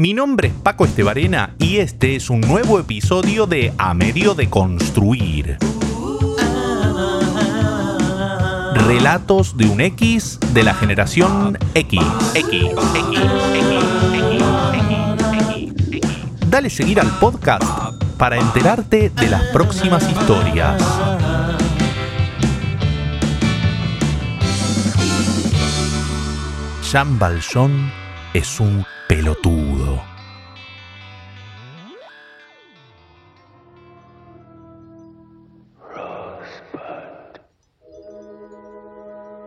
Mi nombre es Paco Estebarena y este es un nuevo episodio de A Medio de Construir. Relatos de un X de la generación X. X, X, X, Dale seguir al podcast para enterarte de las próximas historias. Jean Valjean es un pelotudo.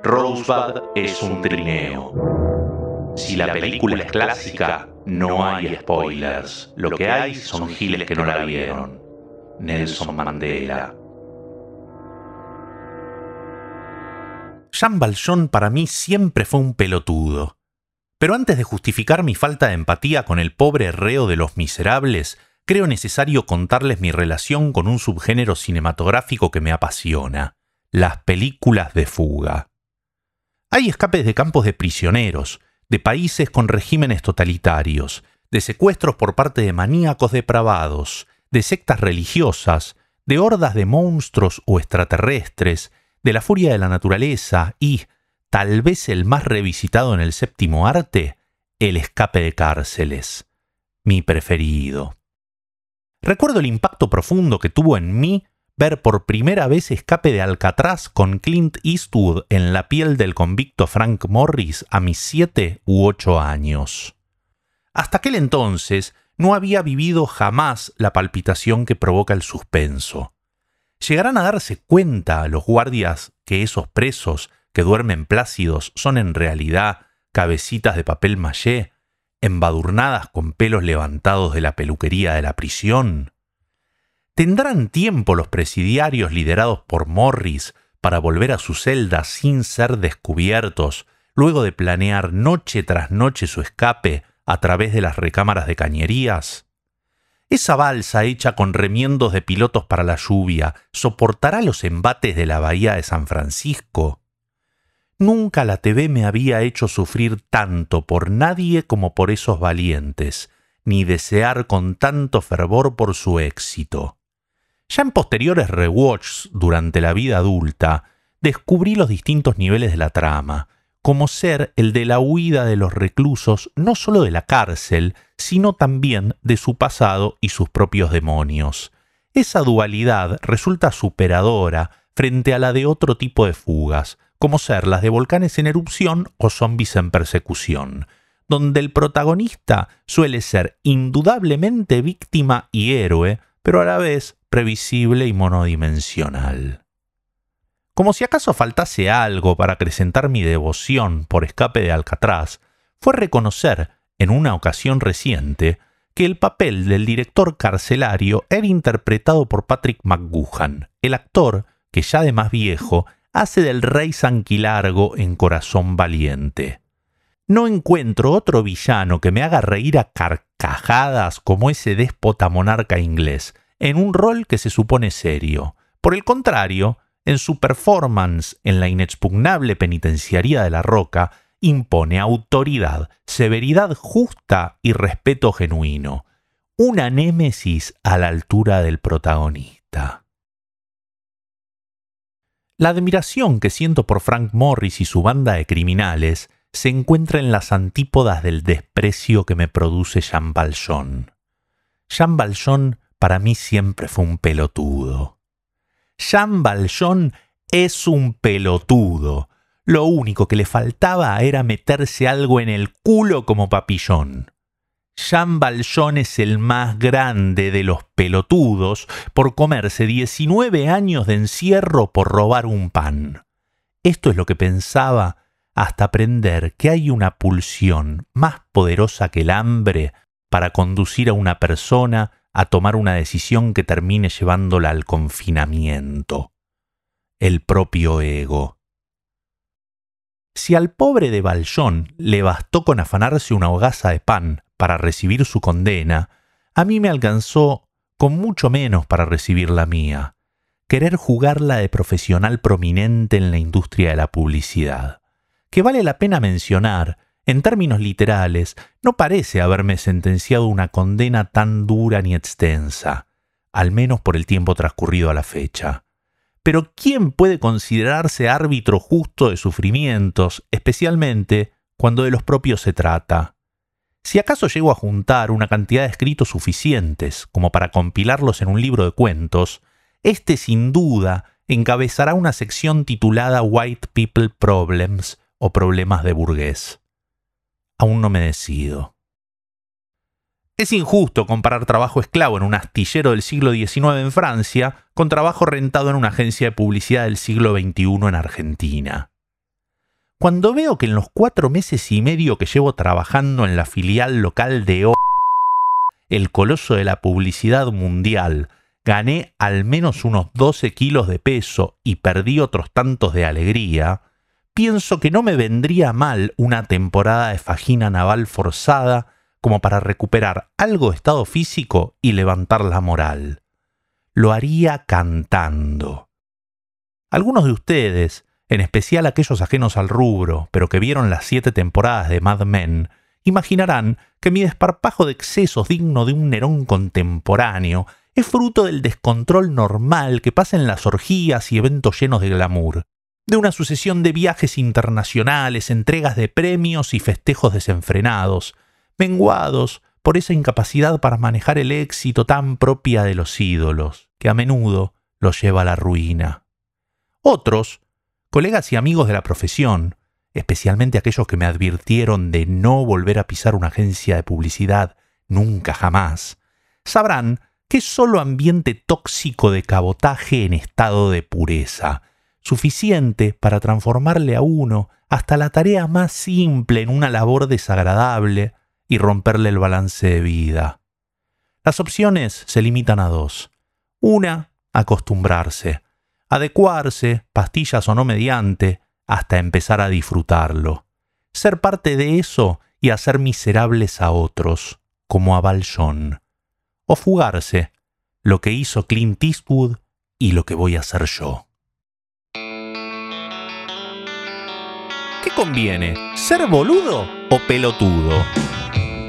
Rosebud es un trineo. Si la película es clásica, no hay spoilers. Lo que hay son giles que no la vieron. Nelson Mandela. Jean Valjean para mí siempre fue un pelotudo. Pero antes de justificar mi falta de empatía con el pobre reo de los miserables, creo necesario contarles mi relación con un subgénero cinematográfico que me apasiona, las películas de fuga. Hay escapes de campos de prisioneros, de países con regímenes totalitarios, de secuestros por parte de maníacos depravados, de sectas religiosas, de hordas de monstruos o extraterrestres, de la furia de la naturaleza y, tal vez el más revisitado en el séptimo arte, El escape de cárceles, mi preferido. Recuerdo el impacto profundo que tuvo en mí ver por primera vez Escape de Alcatraz con Clint Eastwood en la piel del convicto Frank Morris a mis siete u ocho años. Hasta aquel entonces no había vivido jamás la palpitación que provoca el suspenso. Llegarán a darse cuenta los guardias que esos presos que duermen plácidos son en realidad cabecitas de papel maché, embadurnadas con pelos levantados de la peluquería de la prisión? ¿Tendrán tiempo los presidiarios liderados por Morris para volver a su celda sin ser descubiertos, luego de planear noche tras noche su escape a través de las recámaras de cañerías? Esa balsa hecha con remiendos de pilotos para la lluvia soportará los embates de la bahía de San Francisco. Nunca la TV me había hecho sufrir tanto por nadie como por esos valientes, ni desear con tanto fervor por su éxito. Ya en posteriores rewatches durante la vida adulta, descubrí los distintos niveles de la trama, como ser el de la huida de los reclusos no solo de la cárcel, sino también de su pasado y sus propios demonios. Esa dualidad resulta superadora frente a la de otro tipo de fugas, como ser las de volcanes en erupción o zombies en persecución, donde el protagonista suele ser indudablemente víctima y héroe, pero a la vez previsible y monodimensional. Como si acaso faltase algo para acrecentar mi devoción por escape de Alcatraz, fue reconocer, en una ocasión reciente, que el papel del director carcelario era interpretado por Patrick McGuhan, el actor que ya de más viejo hace del rey Sanquilargo en Corazón Valiente. No encuentro otro villano que me haga reír a carcajadas como ese déspota monarca inglés, en un rol que se supone serio. Por el contrario, en su performance en la inexpugnable penitenciaría de la Roca, impone autoridad, severidad justa y respeto genuino. Una némesis a la altura del protagonista. La admiración que siento por Frank Morris y su banda de criminales se encuentra en las antípodas del desprecio que me produce Jean Valjean. Jean Valjean para mí siempre fue un pelotudo. Jean Valjean es un pelotudo. Lo único que le faltaba era meterse algo en el culo como papillón. Jean Valjean es el más grande de los pelotudos por comerse 19 años de encierro por robar un pan. Esto es lo que pensaba hasta aprender que hay una pulsión más poderosa que el hambre para conducir a una persona a tomar una decisión que termine llevándola al confinamiento. El propio ego. Si al pobre de Valjean le bastó con afanarse una hogaza de pan para recibir su condena, a mí me alcanzó con mucho menos para recibir la mía, querer jugarla de profesional prominente en la industria de la publicidad. Que vale la pena mencionar, en términos literales, no parece haberme sentenciado una condena tan dura ni extensa, al menos por el tiempo transcurrido a la fecha. Pero ¿quién puede considerarse árbitro justo de sufrimientos, especialmente cuando de los propios se trata? Si acaso llego a juntar una cantidad de escritos suficientes como para compilarlos en un libro de cuentos, este sin duda encabezará una sección titulada White People Problems o Problemas de Burgués. Aún no me decido. Es injusto comparar trabajo esclavo en un astillero del siglo XIX en Francia con trabajo rentado en una agencia de publicidad del siglo XXI en Argentina. Cuando veo que en los cuatro meses y medio que llevo trabajando en la filial local de O, el coloso de la publicidad mundial, gané al menos unos 12 kilos de peso y perdí otros tantos de alegría, pienso que no me vendría mal una temporada de fajina naval forzada como para recuperar algo de estado físico y levantar la moral. Lo haría cantando. Algunos de ustedes, en especial aquellos ajenos al rubro, pero que vieron las siete temporadas de Mad Men, imaginarán que mi desparpajo de excesos digno de un Nerón contemporáneo es fruto del descontrol normal que pasa en las orgías y eventos llenos de glamour, de una sucesión de viajes internacionales, entregas de premios y festejos desenfrenados, menguados por esa incapacidad para manejar el éxito tan propia de los ídolos, que a menudo los lleva a la ruina. Otros, colegas y amigos de la profesión, especialmente aquellos que me advirtieron de no volver a pisar una agencia de publicidad nunca jamás, sabrán que es solo ambiente tóxico de cabotaje en estado de pureza, suficiente para transformarle a uno hasta la tarea más simple en una labor desagradable y romperle el balance de vida. Las opciones se limitan a dos. Una, acostumbrarse, adecuarse, pastillas o no mediante, hasta empezar a disfrutarlo. Ser parte de eso y hacer miserables a otros, como a Valjean. O fugarse, lo que hizo Clint Eastwood y lo que voy a hacer yo. ¿Qué conviene? ¿Ser boludo o pelotudo?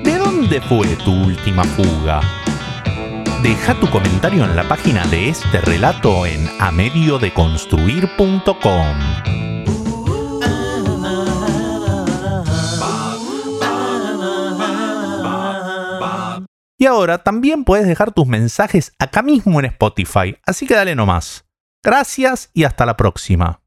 ¿De dónde fue tu última fuga? Deja tu comentario en la página de este relato en amediodeconstruir.com. Y ahora también puedes dejar tus mensajes acá mismo en Spotify, así que dale nomás. Gracias y hasta la próxima.